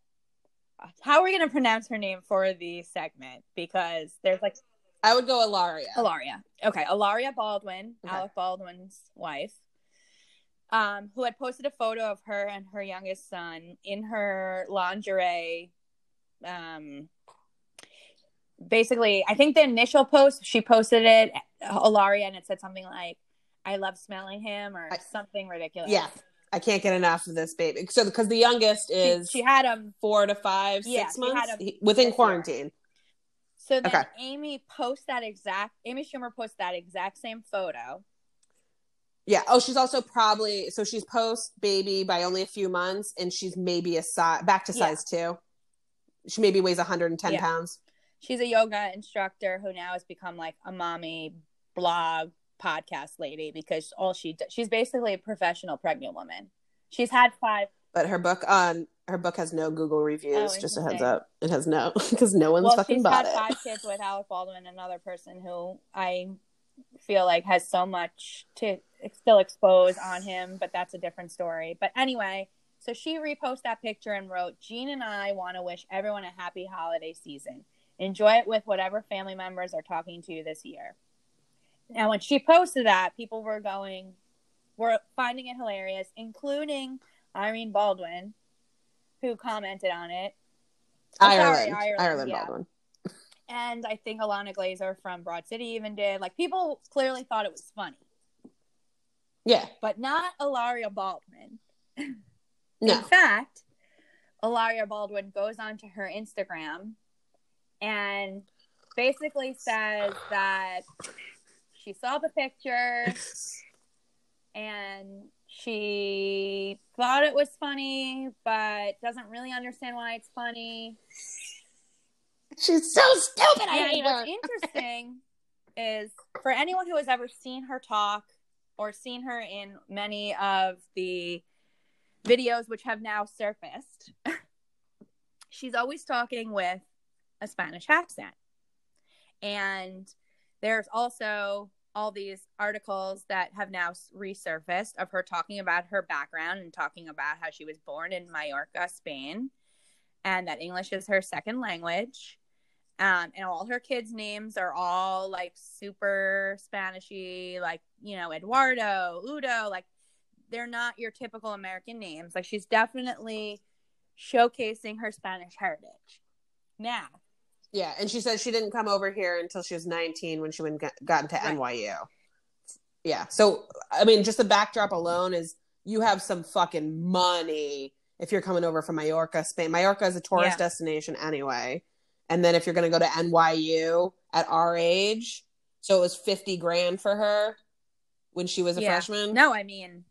How are we going to pronounce her name for the segment? Because there's like I would go Ilaria. Ilaria. Okay, Ilaria Baldwin, Okay. Alec Baldwin's wife, um, who had posted a photo of her and her youngest son in her lingerie. Um, basically, I think the initial post she posted it, Ilaria, and it said something like, "I love smelling him" or I- something ridiculous. Yeah, I can't get enough of this baby. So because the youngest is she had him. four to five, Yeah, six months He- within year. quarantine. So then Okay. Amy posts that exact. Amy Schumer posts that exact same photo. Yeah. Oh, she's also probably so she's post baby by only a few months, and she's maybe a size back to Yeah. size two. She maybe weighs 110 Yeah. pounds. She's a yoga instructor who now has become like a mommy blog podcast lady because all she does, she's basically a professional pregnant woman. She's had five. But her book on her book has no Google reviews. Oh, just a heads up, it has no because no one's well, fucking she's bought had it. five kids with Alec Baldwin, another person who I feel like has so much to still expose on him, but that's a different story. But anyway, so she reposted that picture and wrote, "Gene and I want to wish everyone a happy holiday season. Enjoy it with whatever family members are talking to you this year." Now, when she posted that, people were going, were finding it hilarious, including Irene Baldwin, who commented on it. Oh, sorry, Ireland, Ireland, Ireland, yeah. Baldwin. And I think Ilana Glazer from Broad City even did. Like people clearly thought it was funny, Yeah, but not Ilaria Baldwin. no, In fact, Ilaria Baldwin goes onto her Instagram and basically says that she saw the picture and she thought it was funny, but doesn't really understand why it's funny. she's so stupid. I and hate what's interesting is for anyone who has ever seen her talk or seen her in many of the videos which have now surfaced, she's always talking with a Spanish accent. And there's also all these articles that have now resurfaced of her talking about her background and talking about how she was born in Mallorca, Spain, and that English is her second language um, and all her kids' names are all like super Spanishy, like you know Eduardo, Udo. Like they're not your typical American names. Like she's definitely showcasing her Spanish heritage. Now, Yeah, and she said she didn't come over here until she was 19 when she went got into Right. NYU. Yeah, so I mean, just the backdrop alone is you have some fucking money if you're coming over from Mallorca, Spain. Mallorca is a tourist Yeah. destination anyway, and then if you're going to go to NYU at our age, so it was 50 grand for her when she was a Yeah. freshman. no, I mean,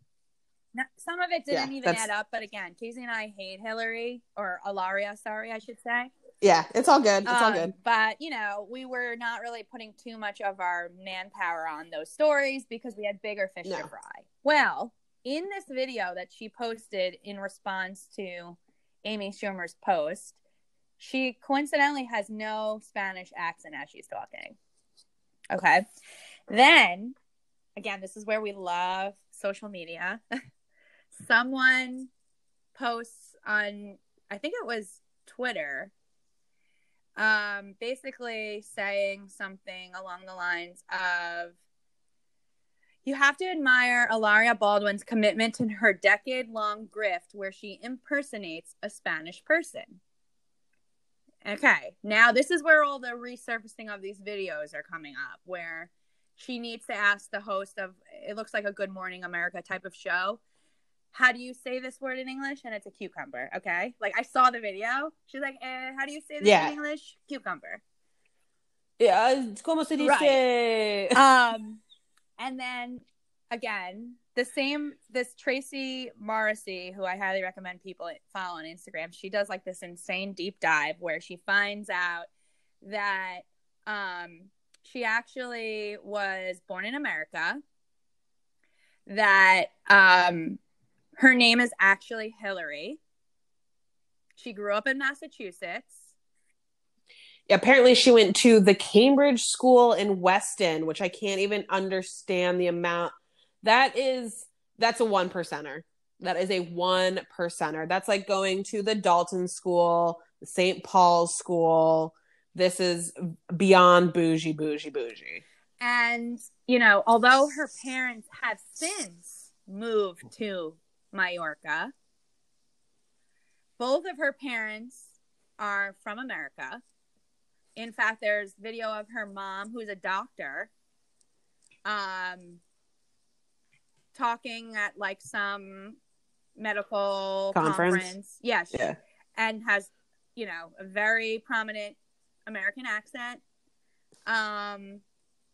Not, some of it didn't Yeah, even that's- add up, but again, Casey and I hate Hillary or Alaria. Sorry, I should say. Yeah, it's all good. It's all Um, good. But you know, we were not really putting too much of our manpower on those stories because we had bigger fish No. to fry. Well, in this video that she posted in response to Amy Schumer's post, she coincidentally has no Spanish accent as she's talking. Okay. Then, again, this is where we love social media. Someone posts on, I think it was Twitter, um, basically saying something along the lines of you have to admire Ilaria Baldwin's commitment to her decade long grift where she impersonates a Spanish person. Okay, now this is where all the resurfacing of these videos are coming up, where she needs to ask the host of it looks like a Good Morning America type of show. How do you say this word in English? And it's a cucumber. Okay, like I saw the video. She's like, eh, "How do you say this Yeah. in English? Cucumber." Yeah, it's como se dice? um and then again the same this tracy morrissey who i highly recommend people follow on instagram she does like this insane deep dive where she finds out that um she actually was born in america that um her name is actually hillary she grew up in massachusetts apparently she went to the Cambridge School in Weston, which I can't even understand the amount. That is that's a one percenter. That is a one percenter. That's like going to the Dalton School, the St. Paul's School. This is beyond bougie, bougie, bougie. And, you know, although her parents have since moved to Mallorca, both of her parents are from America. In fact, there's video of her mom, who's a doctor, um, talking at like some medical Conference? conference. She- Yeah. and has, you know, a very prominent American accent. Um,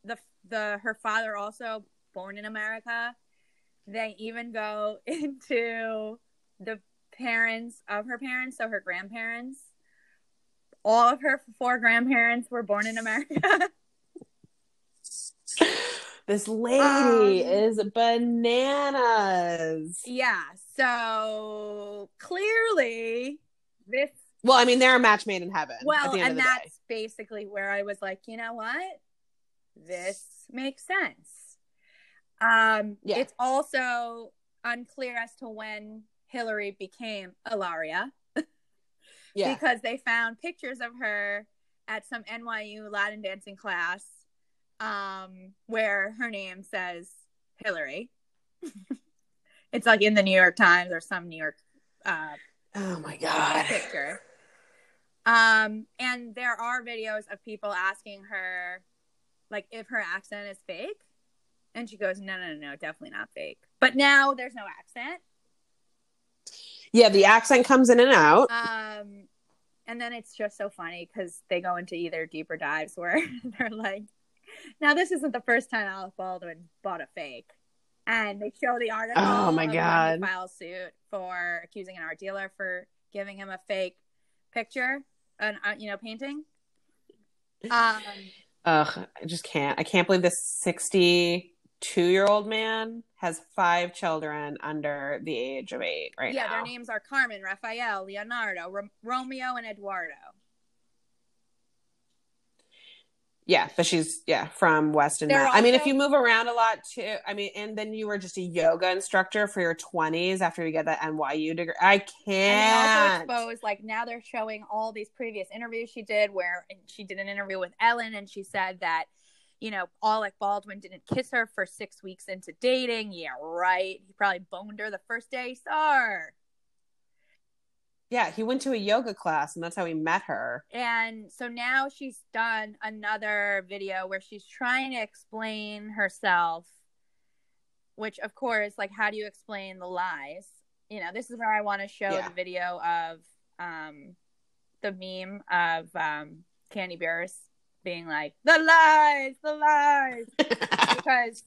the the her father also born in America. They even go into the parents of her parents, so her grandparents. All of her four grandparents were born in America. This lady Um, is bananas. yeah, so clearly this Well, I mean, they're a match made in heaven. well, and that's day. basically where I was like, you know what? This makes sense. Um, Yeah. it's also unclear as to when Hillary became Ilaria Yeah. because they found pictures of her at some NYU Latin dancing class um, where her name says Hillary. it's like in the New York Times or some New York uh, oh my god. picture. Um, and there are videos of people asking her, like, if her accent is fake. And she goes, no, no, no, no, definitely not fake. But now there's no accent. Yeah, the accent comes in and out. Um, and then it's just so funny because they go into either deeper dives where they're like, now this isn't the first time Alec Baldwin bought a fake. And they show the article. Oh, my of when he God. Filed suit for accusing an art dealer for giving him a fake picture, an uh, you know painting. Um, Ugh, I just can't. I can't believe this 62 year old man has five children under the age of eight right yeah, now. their names are Carmen, raphael Leonardo, Ro- Romeo, and Eduardo. Yeah, but she's yeah from Weston. They're I mean, if you move around a lot too, I mean, and then you were just a yoga instructor for your 20s after you get that NYU degree. I And they can't. also exposed, like, now they're showing all these previous interviews she did where she did an interview with Ellen and she said that, you know, Alec Baldwin didn't kiss her for six weeks into dating. Yeah, right. He probably boned her the first day he saw her. yeah, he went to a yoga class, and that's how he met her. And so now she's done another video where she's trying to explain herself, which, of course, like, how do you explain the lies? You know, this is where I want to show Yeah. the video of um, the meme of um, Candy Bears being like the lies, the lies, because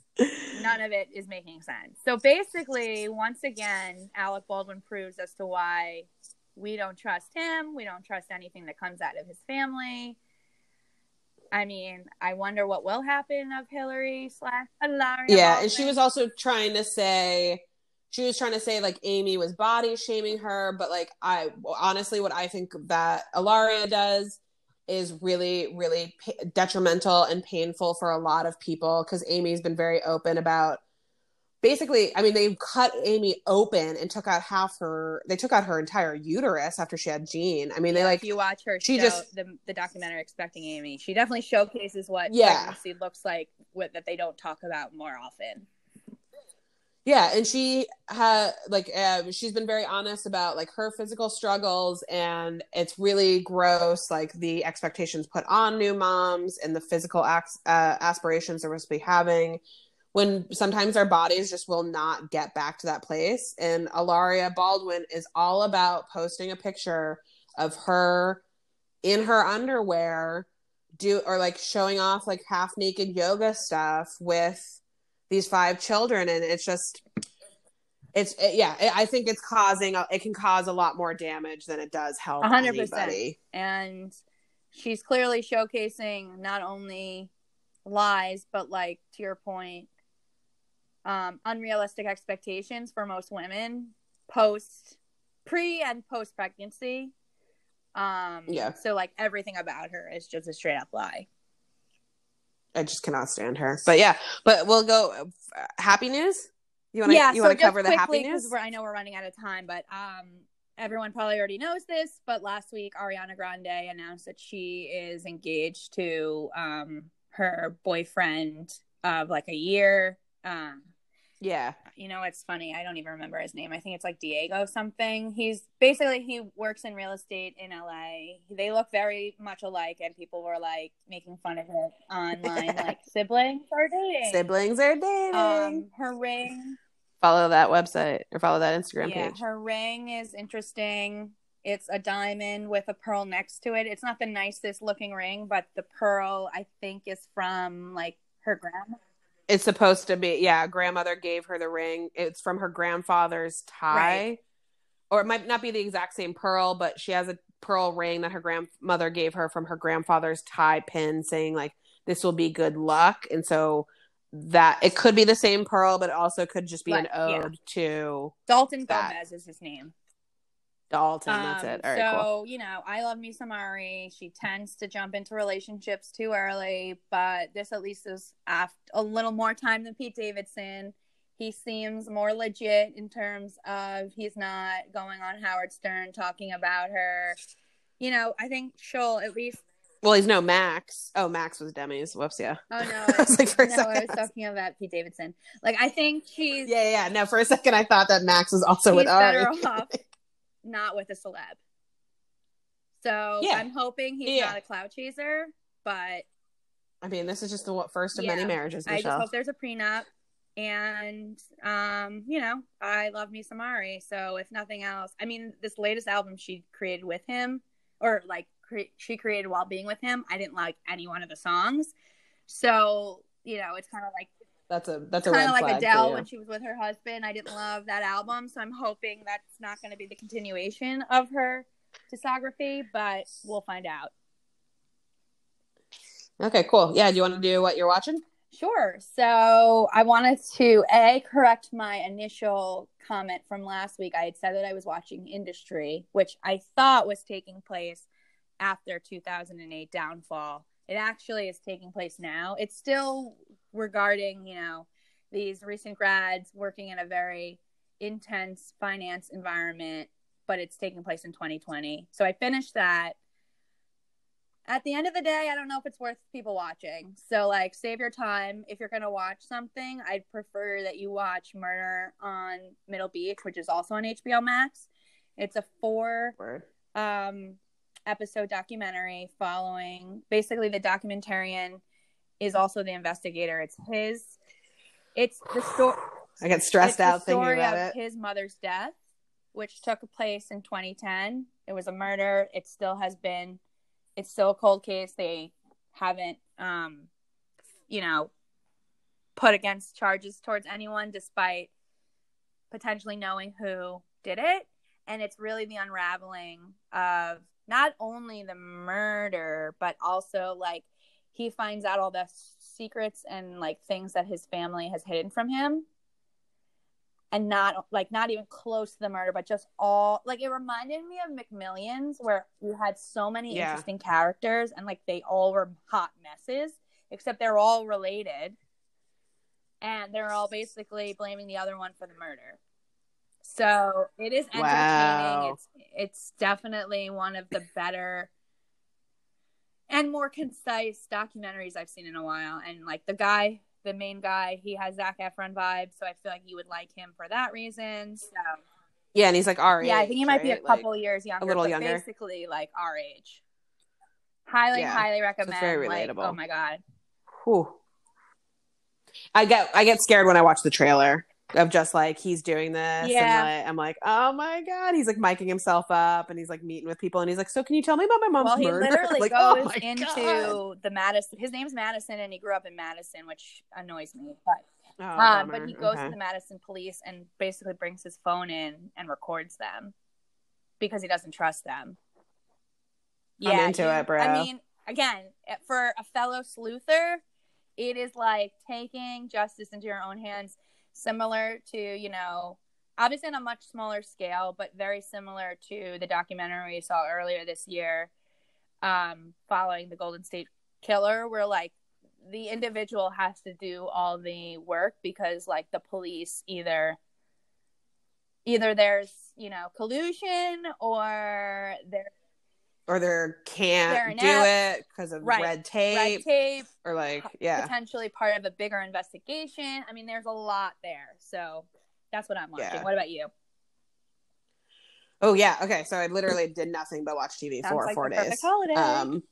none of it is making sense. So basically, once again, Alec Baldwin proves as to why we don't trust him. We don't trust anything that comes out of his family. I mean, I wonder what will happen of Hillary slash Hilaria. yeah, Baldwin. and she was also trying to say she was trying to say like Amy was body shaming her, but like I honestly, what I think that Ilaria does is really, really pa- detrimental and painful for a lot of people because Amy's been very open about. Basically, I mean, they cut Amy open and took out half her. They took out her entire uterus after she had Gene. I mean, they like if you watch her she show, just- the the documentary expecting amy she definitely showcases what Yeah. pregnancy looks like with, that they don't talk about more often yeah and she had like uh, she's been very honest about like her physical struggles and it's really gross like the expectations put on new moms and the physical ac- uh, aspirations they're supposed to be having when sometimes our bodies just will not get back to that place. And alaria baldwin is all about posting a picture of her in her underwear do or like showing off like half naked yoga stuff with these five children and it's just it's it, yeah it, i think it's causing it can cause a lot more damage than it does help hundred percent. anybody and she's clearly showcasing not only lies but like to your point um unrealistic expectations for most women post pre and post pregnancy um Yeah. so like everything about her is just a straight up lie i just cannot stand her. But yeah but we'll go uh, happy news? You want to yeah you so want to cover the happy news? i know we're running out of time but um everyone probably already knows this but last week ariana grande announced that she is engaged to um her boyfriend of like a year um yeah. You know it's funny? I don't even remember his name. I think it's like diego something. He's basically he works in real estate in la they look very much alike and people were like making fun of it online like siblings are dating. Siblings are dating. Um her ring follow that website or follow that instagram yeah, page. her ring is interesting. It's a diamond with a pearl next to it. It's not the nicest looking ring, but the pearl I think is from like her grandma. It's supposed to be yeah grandmother gave her the ring it's from her grandfather's tie Right. or it might not be the exact same pearl but she has a pearl ring that her grandmother gave her from her grandfather's tie pin saying like this will be good luck and so that it could be the same pearl but it also could just be an But, yeah. ode to Dalton That. Gomez is his name. Dalton that's Um, it all right so cool you know, I love me some Ari. She tends to jump into relationships too early, but this at least is after a little more time than Pete Davidson. He seems more legit in terms of he's not going on Howard Stern talking about her. You know, I think she'll at least. well he's no max oh max was demi's whoops yeah Oh no, I was like, for a no, I was talking about Pete Davidson. Like I think she's yeah yeah no for a second i thought that max was also he's with ari better off not with a celeb. So Yeah. I'm hoping he's Yeah. not a cloud chaser, but i mean this is just the first of many Yeah. marriages I just hope there's a prenup. And um, you know, I love me some Ari. So if nothing else, I mean, this latest album she created with him, or like cre- she created while being with him, I didn't like any one of the songs. So you know, it's kind of like that's a that's a kind of like Adele when she was with her husband. I didn't love that album, so I'm hoping that's not going to be the continuation of her discography, but we'll find out. Okay, cool. Yeah, do you want to do what you're watching? Sure. So I wanted to a correct my initial comment from last week. I had said that I was watching Industry, which I thought was taking place after 2008 downfall. It actually is taking place now. It's still regarding, you know, these recent grads working in a very intense finance environment, but it's taking place in 2020. So I finished that at the end of the day, I don't know if it's worth people watching. So, like, save your time. If you're going to watch something, I'd prefer that you watch Murder on Middle Beach, which is also on HBO Max. It's a four Word. um, episode documentary following basically the documentarian is also the investigator. It's his, it's the story. I get stressed It's the out thinking story about of it. his mother's death, which took place in 2010. It was a murder. It still has been. It's still a cold case. They haven't, um, you know, put against charges towards anyone despite potentially knowing who did it. And it's really the unraveling of not only the murder, but also like he finds out all the secrets and like things that his family has hidden from him and not like not even close to the murder but just all like it reminded me of mcmillions where you had so many Yeah. interesting characters and like they all were hot messes except they're all related and they're all basically blaming the other one for the murder so it is entertaining Wow. it's it's definitely one of the better and more concise documentaries I've seen in a while. And like the guy, the main guy, he has Zac Efron vibes, so I feel like you would like him for that reason. So Yeah, and he's like our yeah, I think he might be a right? Like, couple years younger, a little younger. basically like our age. Highly, Yeah, highly it's recommend. very like, oh my god, whew. I get I get scared when I watch the trailer of just like he's doing this Yeah. and like, I'm like, oh my god, he's like miking himself up and he's like meeting with people and he's like, so can you tell me about my mom's well, he murder? literally like, goes oh into God. the Madison. His name's Madison, and he grew up in Madison, which annoys me. But Oh, um, but he goes Okay. to the Madison police and basically brings his phone in and records them because he doesn't trust them. I'm into it, bro. I mean, again, eh, for a fellow sleuther, it is like taking justice into your own hands, similar to you know, obviously on a much smaller scale, but very similar to the documentary we saw earlier this year, um, following the Golden State Killer, where like the individual has to do all the work because like the police either either there's you know collusion or there or they They're can't do it because of Right. red tape red tape or like yeah. potentially part of a bigger investigation i mean there's a lot there so that's what i'm watching Yeah. what about you Oh yeah, okay. So I literally did nothing but watch TV Sounds for like four days. holiday. Um,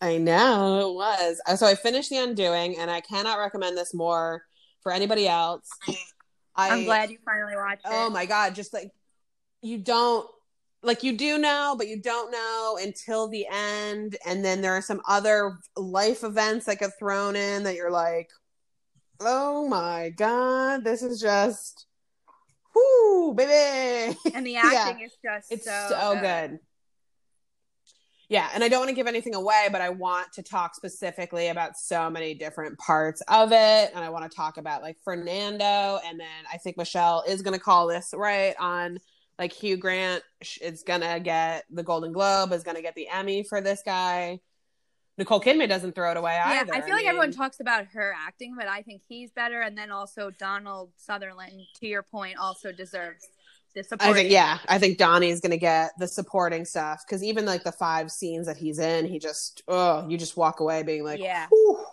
I know it was. Uh, So I finished The Undoing, and I cannot recommend this more for anybody else. I, i'm glad you finally watched Oh it my god, just like you don't like you do know, but you don't know until the end, and then there are some other life events that get thrown in that you're like, oh my god, this is just, whoo, baby. and the Yeah. acting is just It's so, so, good. Yeah, and I don't want to give anything away, but I want to talk specifically about so many different parts of it. And I want to talk about like Fernando. And then I think Michelle is going to call this right on like Hugh Grant is to get the Golden Globe, is to get the Emmy for this guy. Nicole Kidman doesn't throw it away yeah, either. I feel like everyone talks about her acting, but I think he's better. And then also Donald Sutherland, to your point, also deserves the support. I think yeah, I think Donnie's gonna get the supporting stuff because even like the five scenes that he's in, he just oh, you just walk away being like, Yeah. "Whew."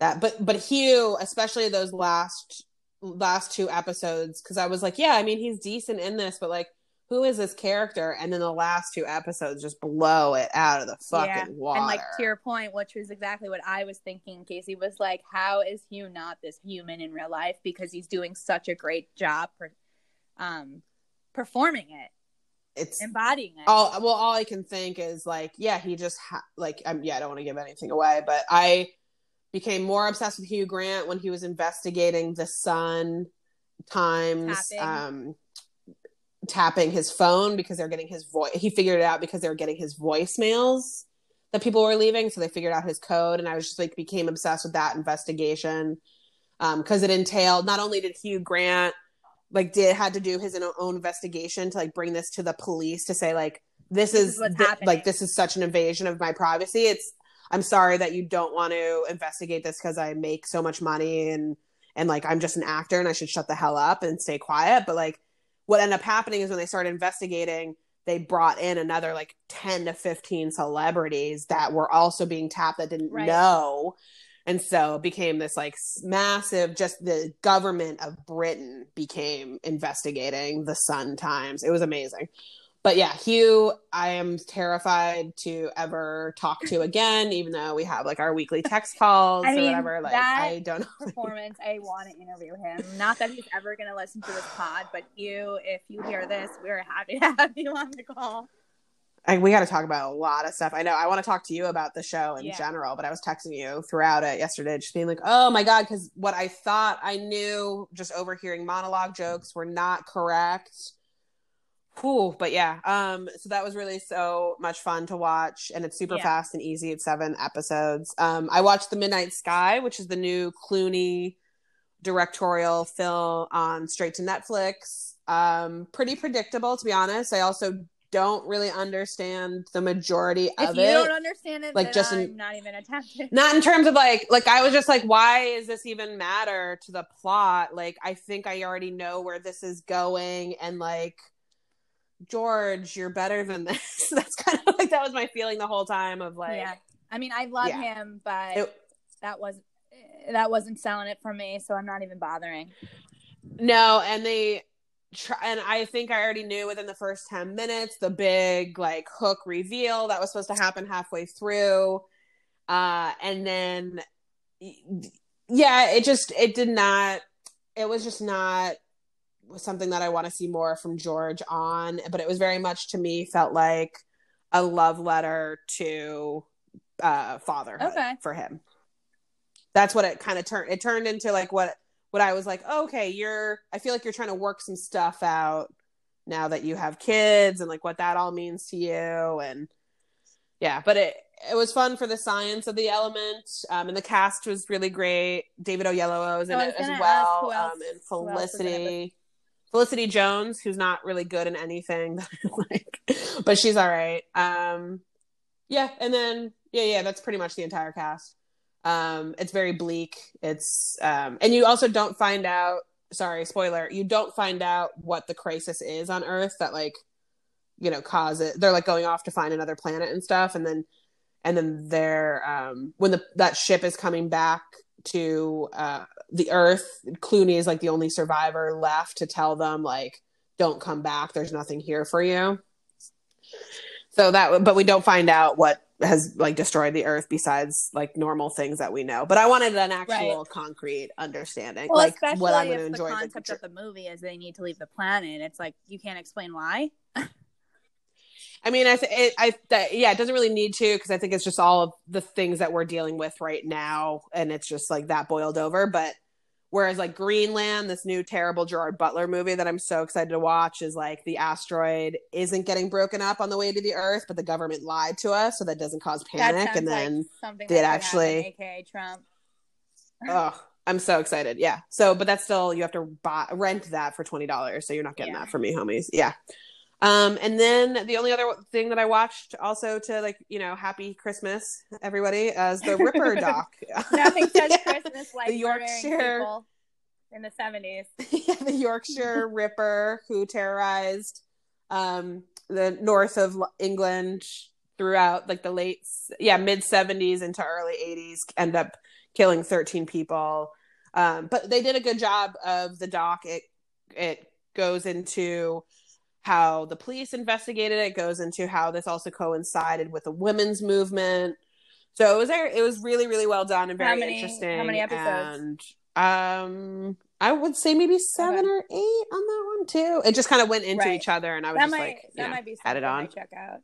that. But but Hugh, especially those last last two episodes, because I was like, yeah, I mean he's decent in this, but like, who is this character? And then the last two episodes just blow it out of the fucking Yeah. water. And like to your point, which was exactly what I was thinking, Casey was like, how is Hugh not this human in real life? Because he's doing such a great job for um performing it, it's embodying it. all well all i can think is like yeah he just ha- like um, yeah i don't want to give anything away but i became more obsessed with hugh grant when he was investigating the sun times Tapping. um tapping his phone because they're getting his voice he figured it out because they were getting his voicemails that people were leaving. So they figured out his code and i was just like became obsessed with that investigation um because it entailed not only did hugh grant like did had to do his own investigation to like bring this to the police to say like this, This is, is what's like this is such an invasion of my privacy. It's i'm sorry that you don't want to investigate this because i make so much money and and like i'm just an actor and i should shut the hell up and stay quiet. But like what ended up happening is when they started investigating they brought in another like 10 to 15 celebrities that were also being tapped that didn't Right. know. And so it became this like massive just the government of britain became investigating the sun times. It was amazing but yeah hugh i am terrified to ever talk to again even though we have like our weekly text calls I or whatever like i don't know Performance, I want to interview him. Not that he's ever going to listen to this pod, but you, if you hear this, we're happy to have you on the call. I, we got to talk about a lot of stuff. I know I want to talk to you about the show in Yeah. general, but I was texting you throughout it yesterday, just being like, "Oh my god," because what I thought I knew, just overhearing monologue jokes, were not correct. Whew, but yeah, um, so that was really so much fun to watch, and it's super Yeah. fast and easy. It's seven episodes. Um, I watched The Midnight Sky, which is the new Clooney directorial film on straight to Netflix. Um, pretty predictable, to be honest. I also don't really understand the majority If of you it. You don't understand it, like, then just in- I'm not even attempting. Not in terms of like, like I was just like, why is this even matter to the plot? Like, I think I already know where this is going, and like, George, you're better than this. That's kind of like that was my feeling the whole time of like, yeah, I mean, I love Yeah. him, but it, that was that wasn't selling it for me, so I'm not even bothering. No, and they try, and I think I already knew within the first 10 minutes the big like hook reveal that was supposed to happen halfway through. Uh and then yeah, it just it did not it was just not something that I want to see more from George on, but it was very much to me felt like a love letter to uh fatherhood Okay. for him. That's what it kind of turned it turned into like what what I was like, oh, okay, you're I feel like you're trying to work some stuff out now that you have kids and like what that all means to you and yeah, but it it was fun for the science of the element um and the cast was really great. David Oyelowo was in I it as well ask who else- um and who else was in it, Felicity Felicity Jones who's not really good in anything like but she's all right. Um yeah, and then yeah, yeah, that's pretty much the entire cast. Um, it's very bleak. It's um, and you also don't find out. Sorry, spoiler. You don't find out what the crisis is on Earth that like, you know, cause it. They're like going off to find another planet and stuff, and then, and then they're um, when the that ship is coming back to uh, the Earth. Clooney is like the only survivor left to tell them like, don't come back. There's nothing here for you. So that, but we don't find out what has like destroyed the earth besides like normal things that we know. But I wanted an actual concrete understanding, Well, like especially what I'm going to the enjoy. concept the, of the movie is they need to leave the planet. It's like you can't explain why. I mean, I, th- it, I, that, yeah, it doesn't really need to because I think it's just all of the things that we're dealing with right now, and it's just like that boiled over. But whereas like Greenland, this new terrible Gerard Butler movie that I'm so excited to watch, is like the asteroid isn't getting broken up on the way to the Earth, but the government lied to us, so that doesn't cause panic, and then. like did actually- happen, aka Trump. oh i'm so excited yeah so but that's still you have to buy rent that for $20 so you're not getting Yeah. that from me homies yeah um and then the only other thing that i watched also to like you know happy christmas everybody as the ripper doc Nothing says Yeah. Christmas like The Yorkshire- people in the seventies. yeah, the Yorkshire Ripper who terrorized um, the north of England throughout like the late, yeah, mid 70s into early 80s, end up killing 13 people. Um, but they did a good job of the doc. It it goes into how the police investigated it. Goes into how this also coincided with the women's movement. So it was it was really really well done and How very many- interesting. how many episodes? And um, I would say maybe seven Okay. or eight on that one too. It just kind of went into Right. each other, and I was That just might like, that yeah, might be had something it I on. check out.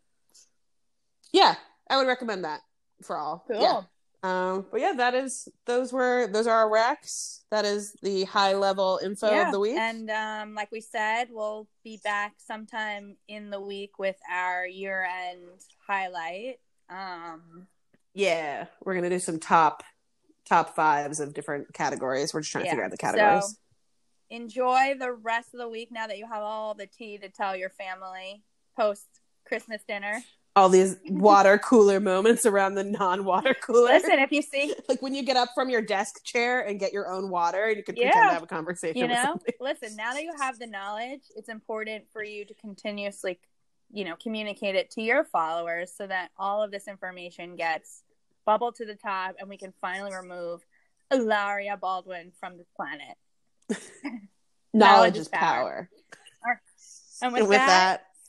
Yeah, I would recommend that for all. Cool. Yeah. Um, but yeah, that is those were those are our recs. That is the high level info yeah. of the week. And um, like we said, we'll be back sometime in the week with our year end highlight. Um, yeah, we're gonna do some top top fives of different categories. We're just trying to Yeah, figure out the categories. so- enjoy the rest of the week now that you have all the tea to tell your family post Christmas dinner. All these water cooler moments around the non water cooler. Listen, if you see, like when you get up from your desk chair and get your own water, and you can pretend Yeah. to have a conversation. you know, listen, now that you have the knowledge, it's important for you to continuously, you know, communicate it to your followers so that all of this information gets bubbled to the top and we can finally remove Ilaria Baldwin from the planet. knowledge is power. And with, And with that,